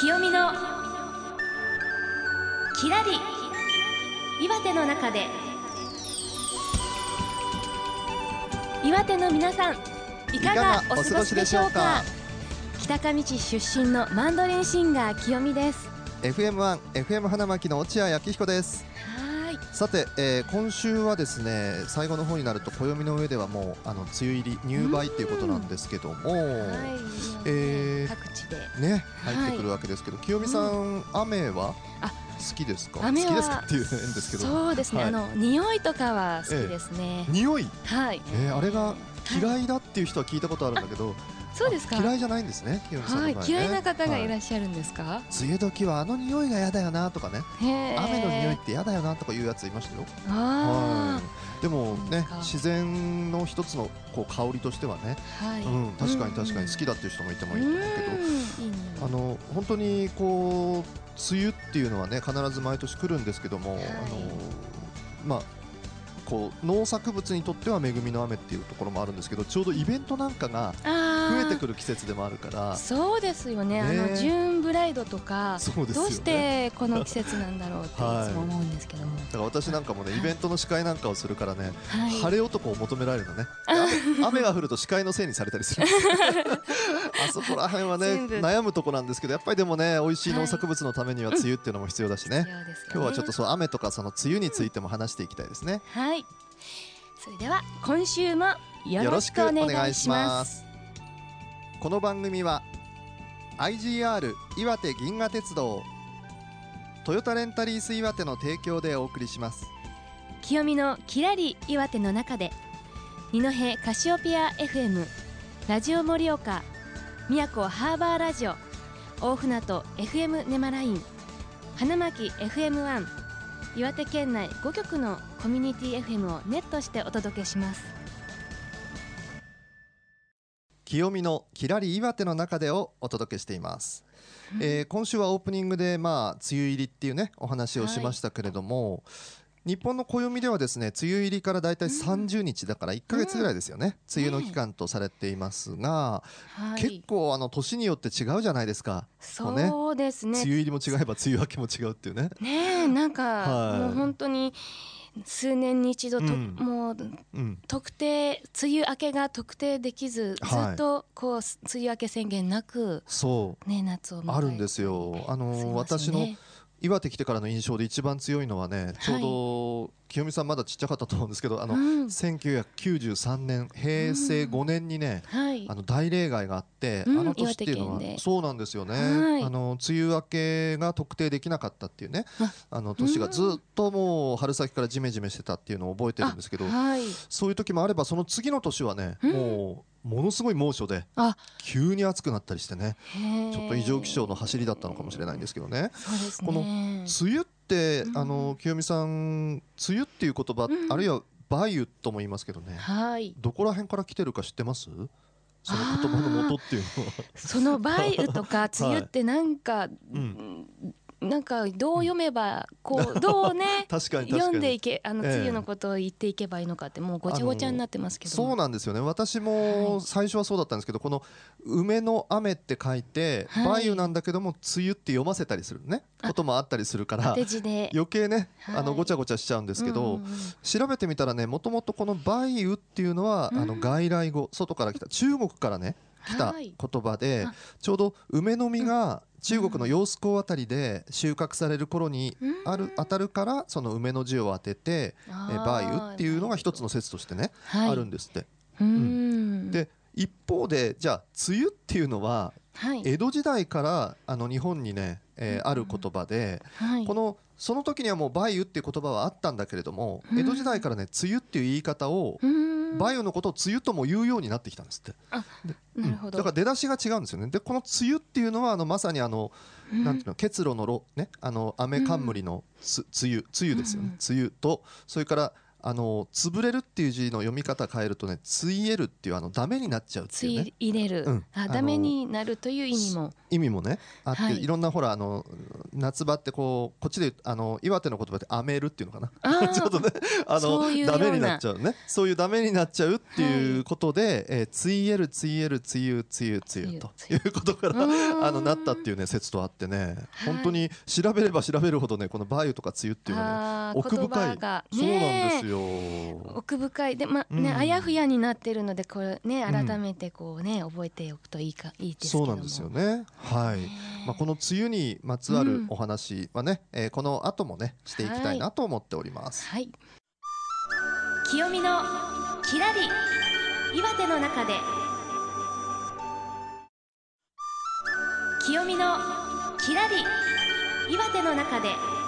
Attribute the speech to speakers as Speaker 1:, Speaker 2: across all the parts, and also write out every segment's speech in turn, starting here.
Speaker 1: 清美のきらり岩手の中で。岩手の皆さんいかがお過ごしでしょうか？北上市出身のマンドリンシンガー清美です。
Speaker 2: FM1、FM 花巻の落合明彦です。
Speaker 1: はい。
Speaker 2: さて、えー今週はですね、最後の方になると暦の上ではもうあの梅雨入り入梅っていうことなんですけども、
Speaker 1: はい、
Speaker 2: ね
Speaker 1: はい。
Speaker 2: 入ってくるわけですけど、清美さん、雨は
Speaker 1: あ
Speaker 2: 好きですか？好
Speaker 1: 雨は
Speaker 2: きですかっていう変ですけど、
Speaker 1: そうですね、
Speaker 2: はい。
Speaker 1: あの匂いとかは好きですね、
Speaker 2: 匂い、
Speaker 1: はい。
Speaker 2: えーあれが嫌いだっていう人は聞いたことあるんだけど、
Speaker 1: そうですか？
Speaker 2: あ嫌いじゃないんですね、清美さんね。
Speaker 1: はい嫌いな方がいら
Speaker 2: っ
Speaker 1: っしゃるんですか、
Speaker 2: 梅雨時はあの匂いが嫌だよなとかね、雨の匂いって嫌だよなとかいうやついましたよ。
Speaker 1: あ
Speaker 2: はい、でもね自然の一つのこう香りとしてはね、
Speaker 1: あ、はい、
Speaker 2: うん、確かに確かに。好き
Speaker 1: だ
Speaker 2: だっていう人もいてもいいと思うけど、あの本当にこう梅雨っていうのはね必ず毎年来るんですけども、
Speaker 1: はい。
Speaker 2: あのまあこう農作物にとっては恵みの雨っていうところもあるんですけどちょうどイベントなんかが増えてくる季節でもあるから。
Speaker 1: そうですよね。
Speaker 2: ね。
Speaker 1: あのジューンブライドとか
Speaker 2: そうですよね。
Speaker 1: どうしてこの季節なんだろうっていつ
Speaker 2: はい
Speaker 1: も思うんですけども、
Speaker 2: だから私なんかもねイベントの司会なんかをするからね、
Speaker 1: はい。
Speaker 2: 晴れ男を求められるのね。雨 雨が降ると視界のせいにされたりする。あそこら辺はね悩むとこなんですけどやっぱりでもね美味しい農作物のためには梅雨っていうのも必要だしね、
Speaker 1: 必要ですよね。
Speaker 2: 今日はちょっとそう雨とかその梅雨についても話していきたいですね、
Speaker 1: はい。それでは今週もよろしくお願いします。
Speaker 2: すこの番組は IGR 岩手銀河鉄道トヨタレンタリース岩手の提供でお送りします。
Speaker 1: 清美のきらり岩手の中で二戸カシオペア FM ラジオ盛岡宮古ハーバーラジオ大船渡 FM ネマライン花巻 FM1 岩手県内5局のコミュニティ FM をネットしてお届けします。
Speaker 2: 清美のきらり岩手の中でをお届けしています、えー今週はオープニングでまあ梅雨入りっていうねお話をしましたけれども、日本の暦ではですね梅雨入りからだいたい30日だから1ヶ月ぐらいですよね、梅雨の期間とされていますが、
Speaker 1: はい。
Speaker 2: 結構あの年によって違うじゃないですか、
Speaker 1: そうですね。
Speaker 2: 梅雨入りも違えば梅雨明けも違うっていうね。
Speaker 1: ねえなんか、
Speaker 2: はい。
Speaker 1: もう本当に数年に一度と、
Speaker 2: うん。
Speaker 1: もう
Speaker 2: うん
Speaker 1: 特定梅雨明けが特定できず、
Speaker 2: はい。
Speaker 1: ずっとこう梅雨明け宣言なく
Speaker 2: そう。
Speaker 1: ね夏を迎え
Speaker 2: あるんですよ。あの私の
Speaker 1: ね
Speaker 2: 岩手来てからの印象で一番強いのはねちょうど、清美さんまだちっちゃかったと思うんですけどあの、
Speaker 1: うん。
Speaker 2: 1993年平成5年にね、
Speaker 1: はい。
Speaker 2: あの大例外があって、
Speaker 1: うん
Speaker 2: あの年っていうのはそうなんですよね、
Speaker 1: はい。
Speaker 2: あの梅雨明けが特定できなかったっていうね
Speaker 1: あ
Speaker 2: あの年がずっともう春先からジメジメしてたっていうのを覚えてるんですけど
Speaker 1: あはい。
Speaker 2: そういう時もあればその次の年はね、
Speaker 1: うん。
Speaker 2: もうものすごい猛暑で
Speaker 1: あ。
Speaker 2: 急に暑くなったりしてね。ちょっと異常気象の走りだったのかもしれないんですけどね。
Speaker 1: ね。
Speaker 2: この梅雨って、
Speaker 1: うん。
Speaker 2: あの清美さん梅雨っていう言葉、
Speaker 1: うん。
Speaker 2: あるいは梅雨とも言いますけどね。
Speaker 1: はい。
Speaker 2: どこら辺から来てるか知ってます？その言葉の元っていうのは。
Speaker 1: その梅雨とか梅雨ってなんか、
Speaker 2: うん
Speaker 1: なんかどう読めばこうどうね 読んでいけあの
Speaker 2: ええ。
Speaker 1: 梅雨のことを言っていけばいいのかってもうごちゃごちゃになってますけども
Speaker 2: そうなんですよね。私
Speaker 1: はい。
Speaker 2: も最初はそうだったんですけどこの「梅の雨」って書いて
Speaker 1: はい。
Speaker 2: 梅雨なんだけども「梅雨」って読ませたりするね。
Speaker 1: あ。
Speaker 2: こともあったりするから 余計ね
Speaker 1: はい。
Speaker 2: あのごちゃごちゃしちゃうんですけど、調べてみたらねもともとこの梅雨っていうのは、
Speaker 1: うん。
Speaker 2: あの外来語外から来た中国からね来た
Speaker 1: はい。
Speaker 2: 言葉で、
Speaker 1: あ。
Speaker 2: ちょうど梅の実が中国の揚子江あたりで収穫される頃に
Speaker 1: うん。
Speaker 2: ある当たるからその梅の字を当てて、え梅雨っていうのが一つの説としてね、
Speaker 1: はい。
Speaker 2: あるんですって。
Speaker 1: うん。
Speaker 2: で一方でじゃあ梅雨っていうのは
Speaker 1: はい。
Speaker 2: 江戸時代からあの日本にね、えー
Speaker 1: うん。
Speaker 2: ある言葉で、
Speaker 1: はい。
Speaker 2: このその時にはもう梅雨っていう言葉はあったんだけれども、
Speaker 1: うん。
Speaker 2: 江戸時代からね梅雨っていう言い方を、
Speaker 1: うん
Speaker 2: 梅雨のことを梅雨とも言うようになってきたんですって。
Speaker 1: なるほど
Speaker 2: だから出だしが違うんですよね。でこの梅雨っていうのはあのまさにあの、
Speaker 1: うん
Speaker 2: なんていうの結露のろねあの雨冠のつ梅雨梅雨ですよね。梅雨とそれからあの潰れるっていう字の読み方変えるとねついえるっていうあのダメになっちゃうって
Speaker 1: つ
Speaker 2: いうね。
Speaker 1: い入れる、
Speaker 2: うん。あ
Speaker 1: ダメになるという意味も。
Speaker 2: 意味もね。あって、
Speaker 1: はい。
Speaker 2: い、ろんなほらあの夏場ってこうこっちであの岩手の言葉で「あめる」っていうのかな。
Speaker 1: あ
Speaker 2: ちょっとねあのダメになっちゃうね。そういうダメになっちゃうっていうことで、えーついえるついえるつゆつゆつゆという。ことからあのなったっていうね説とあってね、
Speaker 1: はい。
Speaker 2: 本当に調べれば調べるほどねこの梅雨とか梅雨っていうのはね奥深い。そうなんです
Speaker 1: ね
Speaker 2: よ。
Speaker 1: 奥深い。でまね、
Speaker 2: うん。
Speaker 1: あやふやになってるのでこれね
Speaker 2: うん
Speaker 1: 改めてこうね、覚えておくといいかいいですけども。
Speaker 2: そうなんですよね。はい。まあこの梅雨にまつわ
Speaker 1: うん。
Speaker 2: るお話はね、えーこの後もねしていきたいなと思っております。
Speaker 1: はい。清見のきらり岩手の中で。清見のきらり岩手の中で。
Speaker 2: え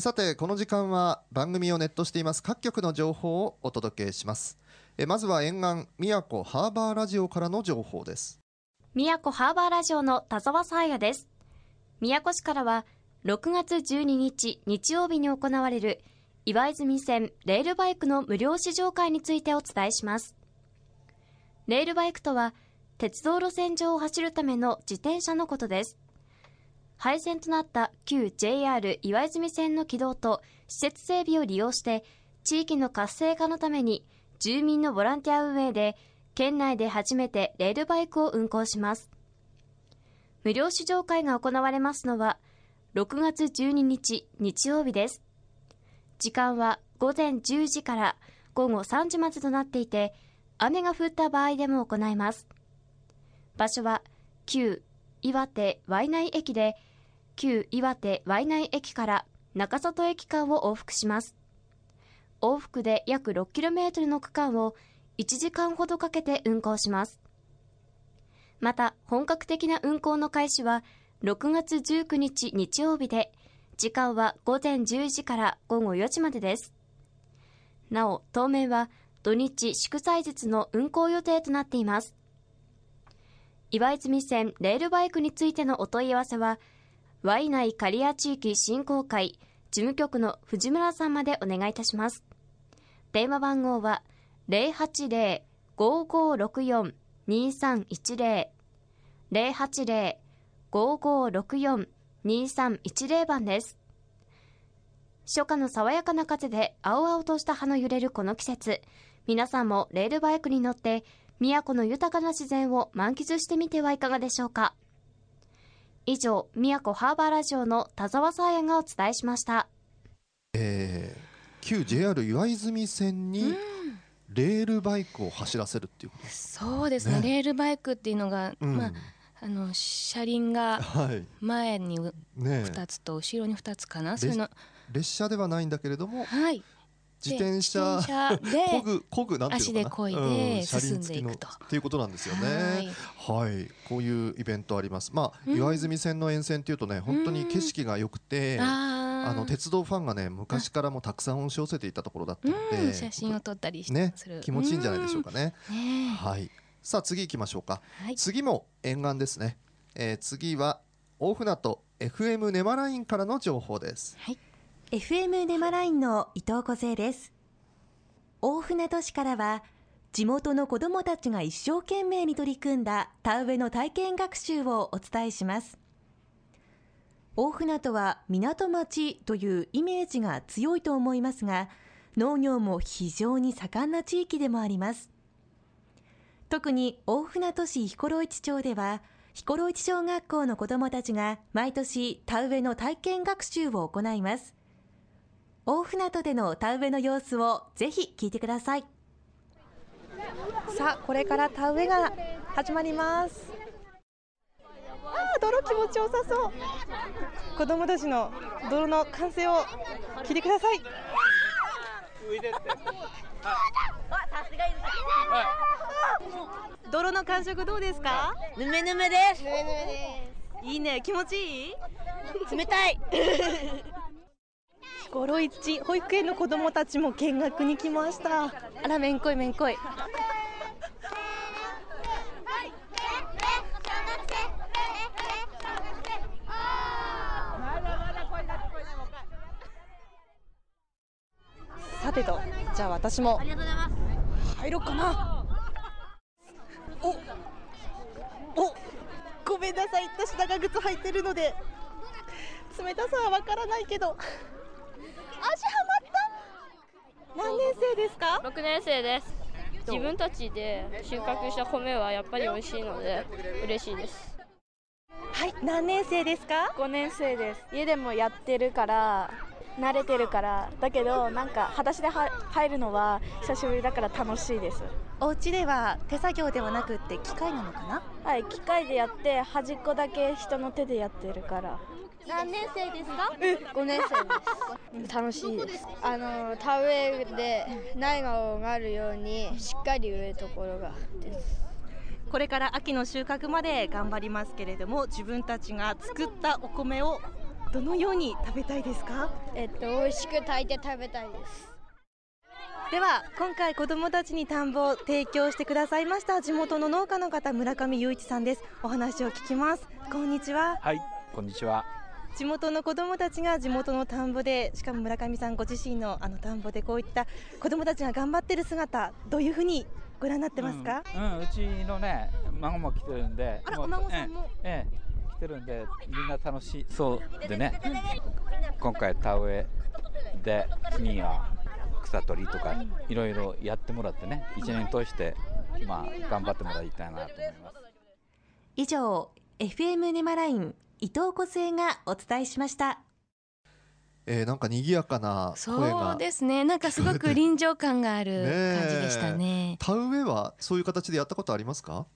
Speaker 2: さてこの時間は番組をネットしています各局の情報をお届けしますえまずは沿岸宮古ハーバーラジオからの情報です
Speaker 3: 宮古ハーバーラジオの田沢沙也です。宮古市からは6月12日日曜日に行われる岩泉線レールバイクの無料試乗会についてお伝えします。レールバイクとは鉄道路線上を走るための自転車のことです。廃線となった旧 JR 岩泉線の軌道と施設整備を利用して地域の活性化のために住民のボランティア運営で県内で初めてレールバイクを運行します。無料試乗会が行われますのは、6月12日日曜日です。時間は午前10時から午後3時までとなっていて、雨が降った場合でも行います。場所は、旧岩手ワイナイ駅で、旧岩手ワイナイ駅から中里駅間を往復します。往復で約 6km の区間を1時間ほどかけて運行します。また、本格的な運行の開始は6月19日日曜日で、時間は午前10時から午後4時までです。なお、当面は土日祝祭日の運行予定となっています。岩泉線レールバイクについてのお問い合わせは、ワイナイ刈谷地域振興会事務局の藤村さんまでお願いいたします。電話番号は080-5564-2310 080-5564-2310番です。初夏の爽やかな風で青々とした葉の揺れるこの季節、皆さんもレールバイクに乗って宮古の豊かな自然を満喫してみてはいかがでしょうか。以上、宮古ハーバーラジオの田沢沙也がお伝えしました。
Speaker 2: えー旧 JR 岩泉線にレールバイクを走らせるっていうこ
Speaker 1: そうですね。
Speaker 2: ね。
Speaker 1: レールバイクっていうのが、
Speaker 2: と、うん。
Speaker 1: まああの車輪が
Speaker 2: はい。
Speaker 1: 前に
Speaker 2: ね
Speaker 1: 2つと後ろに2つかな、そういうの。
Speaker 2: 列車ではないんだけれども
Speaker 1: はい
Speaker 2: 自転車。
Speaker 1: で
Speaker 2: こぐこぐなんていうのかな？
Speaker 1: 足で漕いで進んでいくと。
Speaker 2: っていうことなんですよね。
Speaker 1: はい。
Speaker 2: はい。こういうイベントあります。まあ、
Speaker 1: うん。
Speaker 2: 岩泉線の沿線っていうとね本当に景色が良くて、
Speaker 1: あ
Speaker 2: の鉄道ファンがね昔からもたくさん押し寄せていたところだったので、
Speaker 1: うん。写真を撮ったりし
Speaker 2: ね気持ちいいんじゃないでしょうか
Speaker 1: ね、
Speaker 2: はい。さあ次行きましょうか。
Speaker 1: はい。
Speaker 2: 次も沿岸ですね、えー次は大船渡 FM ネマラインからの情報です
Speaker 4: FM ネマラインの伊藤梢です。大船渡市からは地元の子どもたちが一生懸命に取り組んだ田植えの体験学習をお伝えします。大船渡は港町というイメージが強いと思いますが農業も非常に盛んな地域でもあります。特に大船渡市彦呂市町では彦呂市小学校の子どもたちが毎年田植えの体験学習を行います。大船渡での田植えの様子をぜひ聞いてください。
Speaker 5: さあこれから田植えが始まります。あー泥気持ちよさそう。子供たちの泥の歓声を聞いてください。泥の感触どうですか？
Speaker 6: ぬめぬめです。
Speaker 5: いいね気持ちいい？
Speaker 6: 冷たい。
Speaker 5: ゴロ市保育園の子供たちも見学に来ました。あらめんこいめんこい。さてとじゃあ私も入ろうかな。おおごめんなさい。私長靴履いてるので冷たさはわからないけど何年生ですか
Speaker 7: ？6年生です。自分たちで収穫した米はやっぱり美味しいので嬉しいです。
Speaker 5: はい何年生ですか
Speaker 8: ？5年生です。家でもやってるから慣れてるから。だけどなんか裸足では入るのは久しぶりだから楽しいです。
Speaker 5: お家では手作業ではなくって機械なのかな？
Speaker 8: はい機械でやって端っこだけ人の手でやってるから
Speaker 9: 何年生ですか？5年生です。楽しいです。あの田植えで苗があるようにしっかり植えるところがです。
Speaker 5: これから秋の収穫まで頑張りますけれども自分たちが作ったお米をどのように食べたいですか？
Speaker 9: えっと美味しく炊いて食べたいです。
Speaker 5: では今回子どもたちに田んぼを提供してくださいました地元の農家の方村上雄一さんです。お話を聞きます。こんにちは。
Speaker 10: はいこんにちは
Speaker 5: 地元の子どもたちが地元の田んぼでしかも村上さんご自身のあの田んぼでこういった子どもたちが頑張ってる姿どういうふうにご覧になってますか、
Speaker 10: うん、うん、うちのね孫も来てるんで
Speaker 5: あらお孫さんも？
Speaker 10: ええええ、来てるんでみんな楽しそうでね、今回田植えで次は草取りとかいろいろやってもらってね一年通してまあ頑張ってもらいたいなと思います。
Speaker 4: 以上 FM ネマライン伊藤梢がお伝えしました。
Speaker 2: えー、なんか賑やかな声が
Speaker 1: そうですね。なんかすごく臨場感がある感じでしたね。
Speaker 2: 田植えはそういう形でやったことありますか？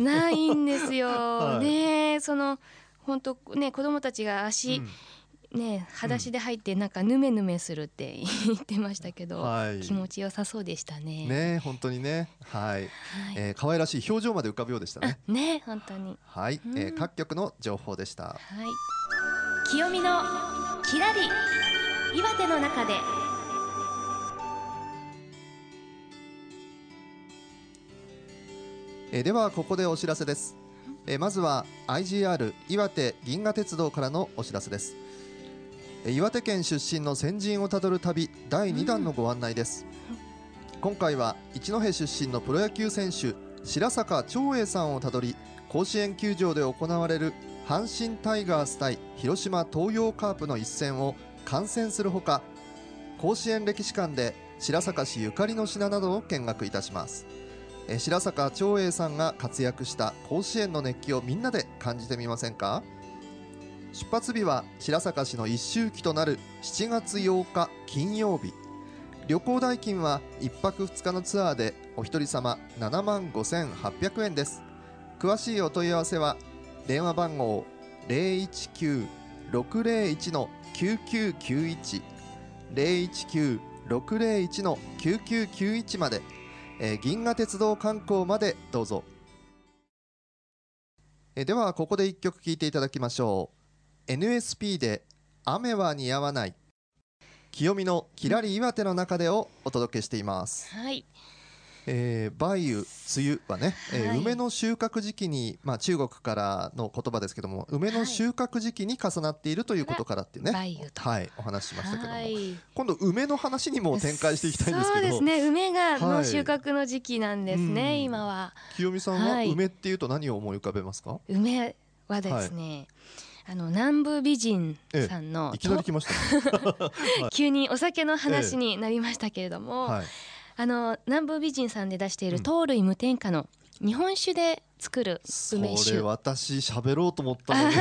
Speaker 1: ないんですよ、
Speaker 2: はい。
Speaker 1: ねその本当ね子供たちが足、
Speaker 2: うん
Speaker 1: ね裸足で入ってなんかヌメヌメするって言ってましたけど、
Speaker 2: はい。
Speaker 1: 気持ちよさそうでしたね。
Speaker 2: ね本当にね。はい、
Speaker 1: はい。
Speaker 2: えー可愛らしい表情まで浮かぶようでしたね。
Speaker 1: ね本当に。
Speaker 2: はい、
Speaker 1: うん。
Speaker 2: えー各局の情報でした。
Speaker 1: はい。清美のきらり岩手の中で。
Speaker 2: えーではここでお知らせです、えーまずは IGR 岩手銀河鉄道からのお知らせです。えー岩手県出身の先人をたどる旅第2弾のご案内です、今回は一戸出身のプロ野球選手白坂長英さんをたどり甲子園球場で行われる阪神タイガース対広島東洋カープの一戦を観戦するほか甲子園歴史館で白坂氏ゆかりの品などを見学いたします。え白坂長英さんが活躍した甲子園の熱気をみんなで感じてみませんか？出発日は白坂氏の一周期となる7月8日金曜日。旅行代金は1泊2日のツアーでお一人様7万5800円です。詳しいお問い合わせは電話番号019-601-9991 019-601-9991まで。えー銀河鉄道観光までどうぞ、えではここで一曲聴いていただきましょう。NSP で「雨は似合わない」清美の「きらり岩手の中で」をお届けしています、
Speaker 1: はい。
Speaker 2: えー、梅雨梅雨はね、えー
Speaker 1: はい。
Speaker 2: 梅の収穫時期に、まあ、中国からの言葉ですけども梅の収穫時期に重なっているということからっていうね、
Speaker 1: 梅雨と。
Speaker 2: はいお話ししましたけども、
Speaker 1: はい。
Speaker 2: 今度梅の話にも展開していきたいんですけど。
Speaker 1: そうですね。梅が
Speaker 2: はい
Speaker 1: の収穫の時期なんですね、
Speaker 2: うん。
Speaker 1: 今は。
Speaker 2: 清美さんは
Speaker 1: はい。
Speaker 2: 梅っていうと何を思い浮かべますか、
Speaker 1: 梅はですね、あの南部美人さんの、
Speaker 2: いきなり来ましたね。
Speaker 1: 急にお酒の話になりましたけれども、
Speaker 2: はい。
Speaker 1: あの南部美人さんで出している
Speaker 2: うん。
Speaker 1: 糖類無添加の日本酒で作る
Speaker 2: そ
Speaker 1: 梅酒。
Speaker 2: れ私喋ろうと思ったのに。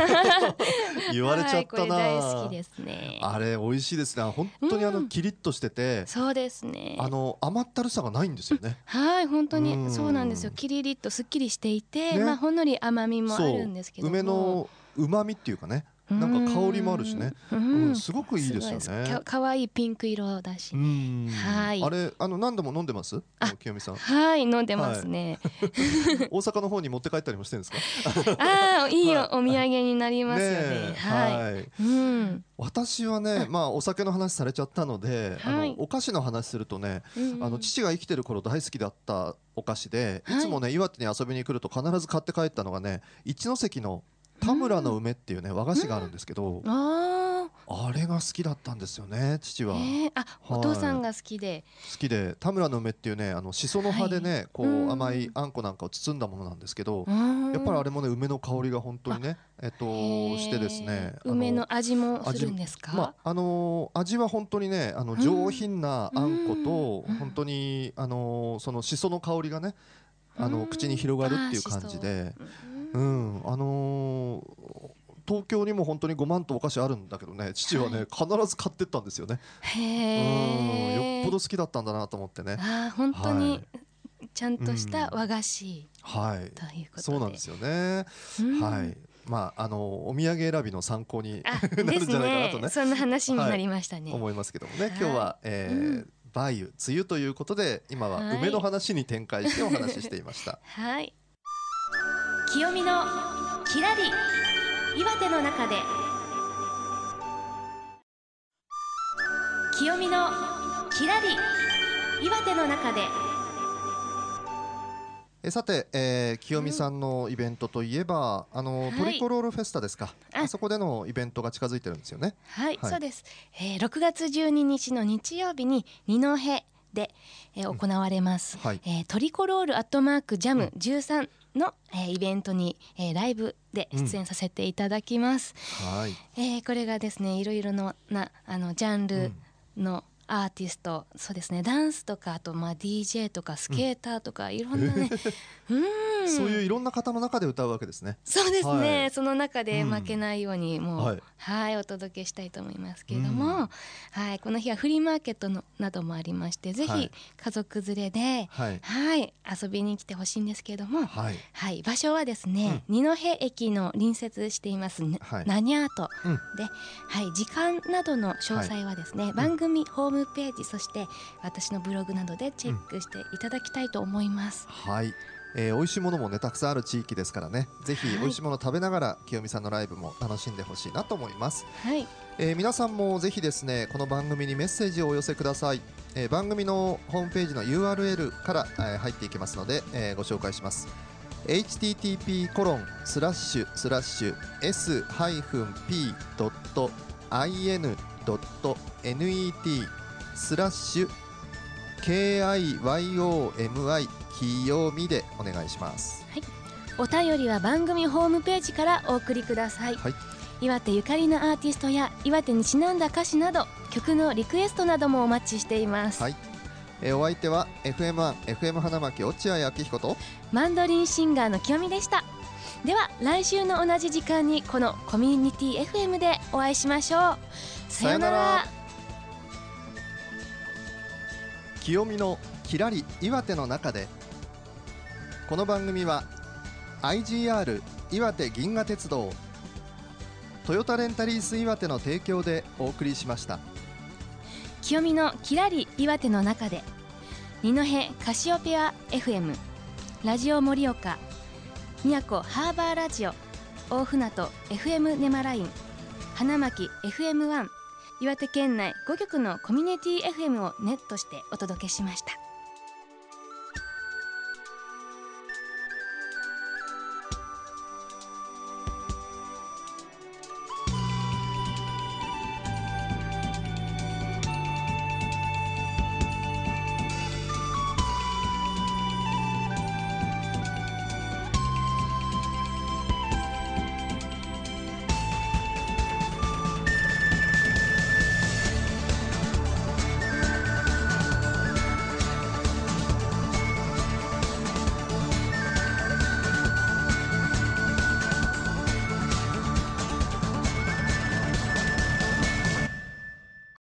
Speaker 2: 言われちゃったな、
Speaker 1: はい、大好きですね。
Speaker 2: あれ美味しいですね。本当にあ
Speaker 1: うん。
Speaker 2: のキリッとしてて、
Speaker 1: そうですね。
Speaker 2: あの甘ったるさがないんですよね。
Speaker 1: はい本当
Speaker 2: うん。
Speaker 1: にそうなんですよ。キリリッとすっきりしていて、
Speaker 2: ね。
Speaker 1: まあほんのり甘みもあるんですけども。
Speaker 2: 梅の旨味っていうかねなんか香りもあるしね。
Speaker 1: う
Speaker 2: うん
Speaker 1: ん
Speaker 2: すごくいいですよね。
Speaker 1: かわいいピンク色だし、
Speaker 2: うん。
Speaker 1: はい。
Speaker 2: あれあの何度も飲んでます？
Speaker 1: あ
Speaker 2: 清美さん。
Speaker 1: はい飲んでますね、
Speaker 2: 大阪の方に持って帰ったりもしてるんですか？
Speaker 1: ああ いいお,、
Speaker 2: はい。
Speaker 1: お土産になりますよね。
Speaker 2: え。
Speaker 1: はい、
Speaker 2: はい。
Speaker 1: うん、
Speaker 2: 私はね、まあお酒の話されちゃったので、あ
Speaker 1: はい。
Speaker 2: のお菓子の話するとね、
Speaker 1: うん
Speaker 2: あの父が生きてる頃大好きだったお菓子で、
Speaker 1: はい。
Speaker 2: いつもね岩手に遊びに来ると必ず買って帰ったのがね一関の田村の梅っていうね和菓子があるんですけど、
Speaker 1: あ
Speaker 2: あれが好きだったんですよね父は、
Speaker 1: えー、あ、
Speaker 2: はい。
Speaker 1: お父さんが好きで。
Speaker 2: 好きで田村の梅っていうねあのしその葉でね、こう、
Speaker 1: うん。
Speaker 2: 甘いあんこなんかを包んだものなんですけど、
Speaker 1: うん。
Speaker 2: やっぱりあれもね梅の香りが本当にねえっとしてですね
Speaker 1: 梅の味もするんですか？
Speaker 2: まああのー味は本当にねあの
Speaker 1: うん。
Speaker 2: 上品なあんこと、
Speaker 1: うん。
Speaker 2: 本当にあのーそのしその香りがねあの、
Speaker 1: うん。
Speaker 2: 口に広がるっていう感じで、うん。あのー東京にも本当に5万とお菓子あるんだけどね父はね、必ず買ってったんですよね。
Speaker 1: へ
Speaker 2: うん。
Speaker 1: え
Speaker 2: よっぽど好きだったんだなと思ってね。
Speaker 1: あー本当に
Speaker 2: はい。
Speaker 1: ちゃんとした和菓子
Speaker 2: はい。
Speaker 1: ということで、
Speaker 2: そうなんですよね。
Speaker 1: うん。
Speaker 2: はい。まああのお土産選びの参考に
Speaker 1: あ
Speaker 2: なるんじゃないかなとね。
Speaker 1: ね。そんな話になりましたね、
Speaker 2: 思いますけどもね。
Speaker 1: はい。
Speaker 2: 今日は、えー
Speaker 1: うん。
Speaker 2: 梅雨梅雨ということで今は
Speaker 1: はい。
Speaker 2: 梅の話に展開してお話ししていました。
Speaker 1: はい清見のきらり岩手の中で。清見のきらり岩手の中で。
Speaker 2: えさて、えー、清美さんのイベントといえば、あの、
Speaker 1: はい。
Speaker 2: トリコロールフェスタですか？
Speaker 1: あ。
Speaker 2: あそこでのイベントが近づいてるんですよね。
Speaker 1: はい、
Speaker 2: はい。
Speaker 1: そうです、えー、6月12日の日曜日に二戸で、えー、行われます、
Speaker 2: はい。
Speaker 1: えートリコロールアットマークジャム13の、えー、イベントに、えー、ライブで出演させていただきます、
Speaker 2: はい。
Speaker 1: えーこれがですねいろいろのなあのジャンルのアーティスト、そうですね。ダンスとかあとまあ DJ とかスケーターとか、いろんなね うん。
Speaker 2: そういういろんな方の中で歌うわけですね。
Speaker 1: そうですね、
Speaker 2: はい。
Speaker 1: その中で
Speaker 2: うん。
Speaker 1: 負けないようにもう、
Speaker 2: はい。
Speaker 1: はい、お届けしたいと思いますけれども、
Speaker 2: うん。
Speaker 1: はい、この日はフリーマーケットのなどもありましてぜひ
Speaker 2: はい。
Speaker 1: 家族連れで、
Speaker 2: はい。
Speaker 1: はい、遊びに来てほしいんですけれども、
Speaker 2: はい。
Speaker 1: はい、場所はですね、二戸駅の隣接しています、ね
Speaker 2: はい。
Speaker 1: ナニャート
Speaker 2: うん。
Speaker 1: で、はい、時間などの詳細はですね、番組ホームページそして私のブログなどでチェックしていただきたいと思います。
Speaker 2: はい。えー、美味しいものもねたくさんある地域ですからねぜひ
Speaker 1: はい。
Speaker 2: 美味しいもの食べながら清美さんのライブも楽しんでほしいなと思います、
Speaker 1: はい、
Speaker 2: えー皆さんもぜひですねこの番組にメッセージをお寄せください、えー番組のホームページの URL から、えー入っていきますので、えーご紹介します。http コロンスラッシュスラッシュ s-p.in.net スラッシュ KIYOMI 清みでお願いします。
Speaker 1: お便りは番組ホームページからお送りください、
Speaker 2: はい。
Speaker 1: 岩手ゆかりのアーティストや岩手にちなんだ歌詞など曲のリクエストなどもお待ちしています、
Speaker 2: はい、えーお相手は FM1、FM 花巻落合明彦と
Speaker 1: マンドリンシンガーの清美でした。では来週の同じ時間にこのコミュニティ FM でお会いしましょう。
Speaker 2: さようなら清美のきらり岩手の中でこの番組は IGR 岩手銀河鉄道トヨタレンタリース岩手の提供でお送りしました。
Speaker 1: 清美のきらり岩手の中で二戸カシオペア FM ラジオ盛岡宮古ハーバーラジオ大船渡 FM ネマライン花巻 FM1 岩手県内5局のコミュニティ FM をネットしてお届けしました。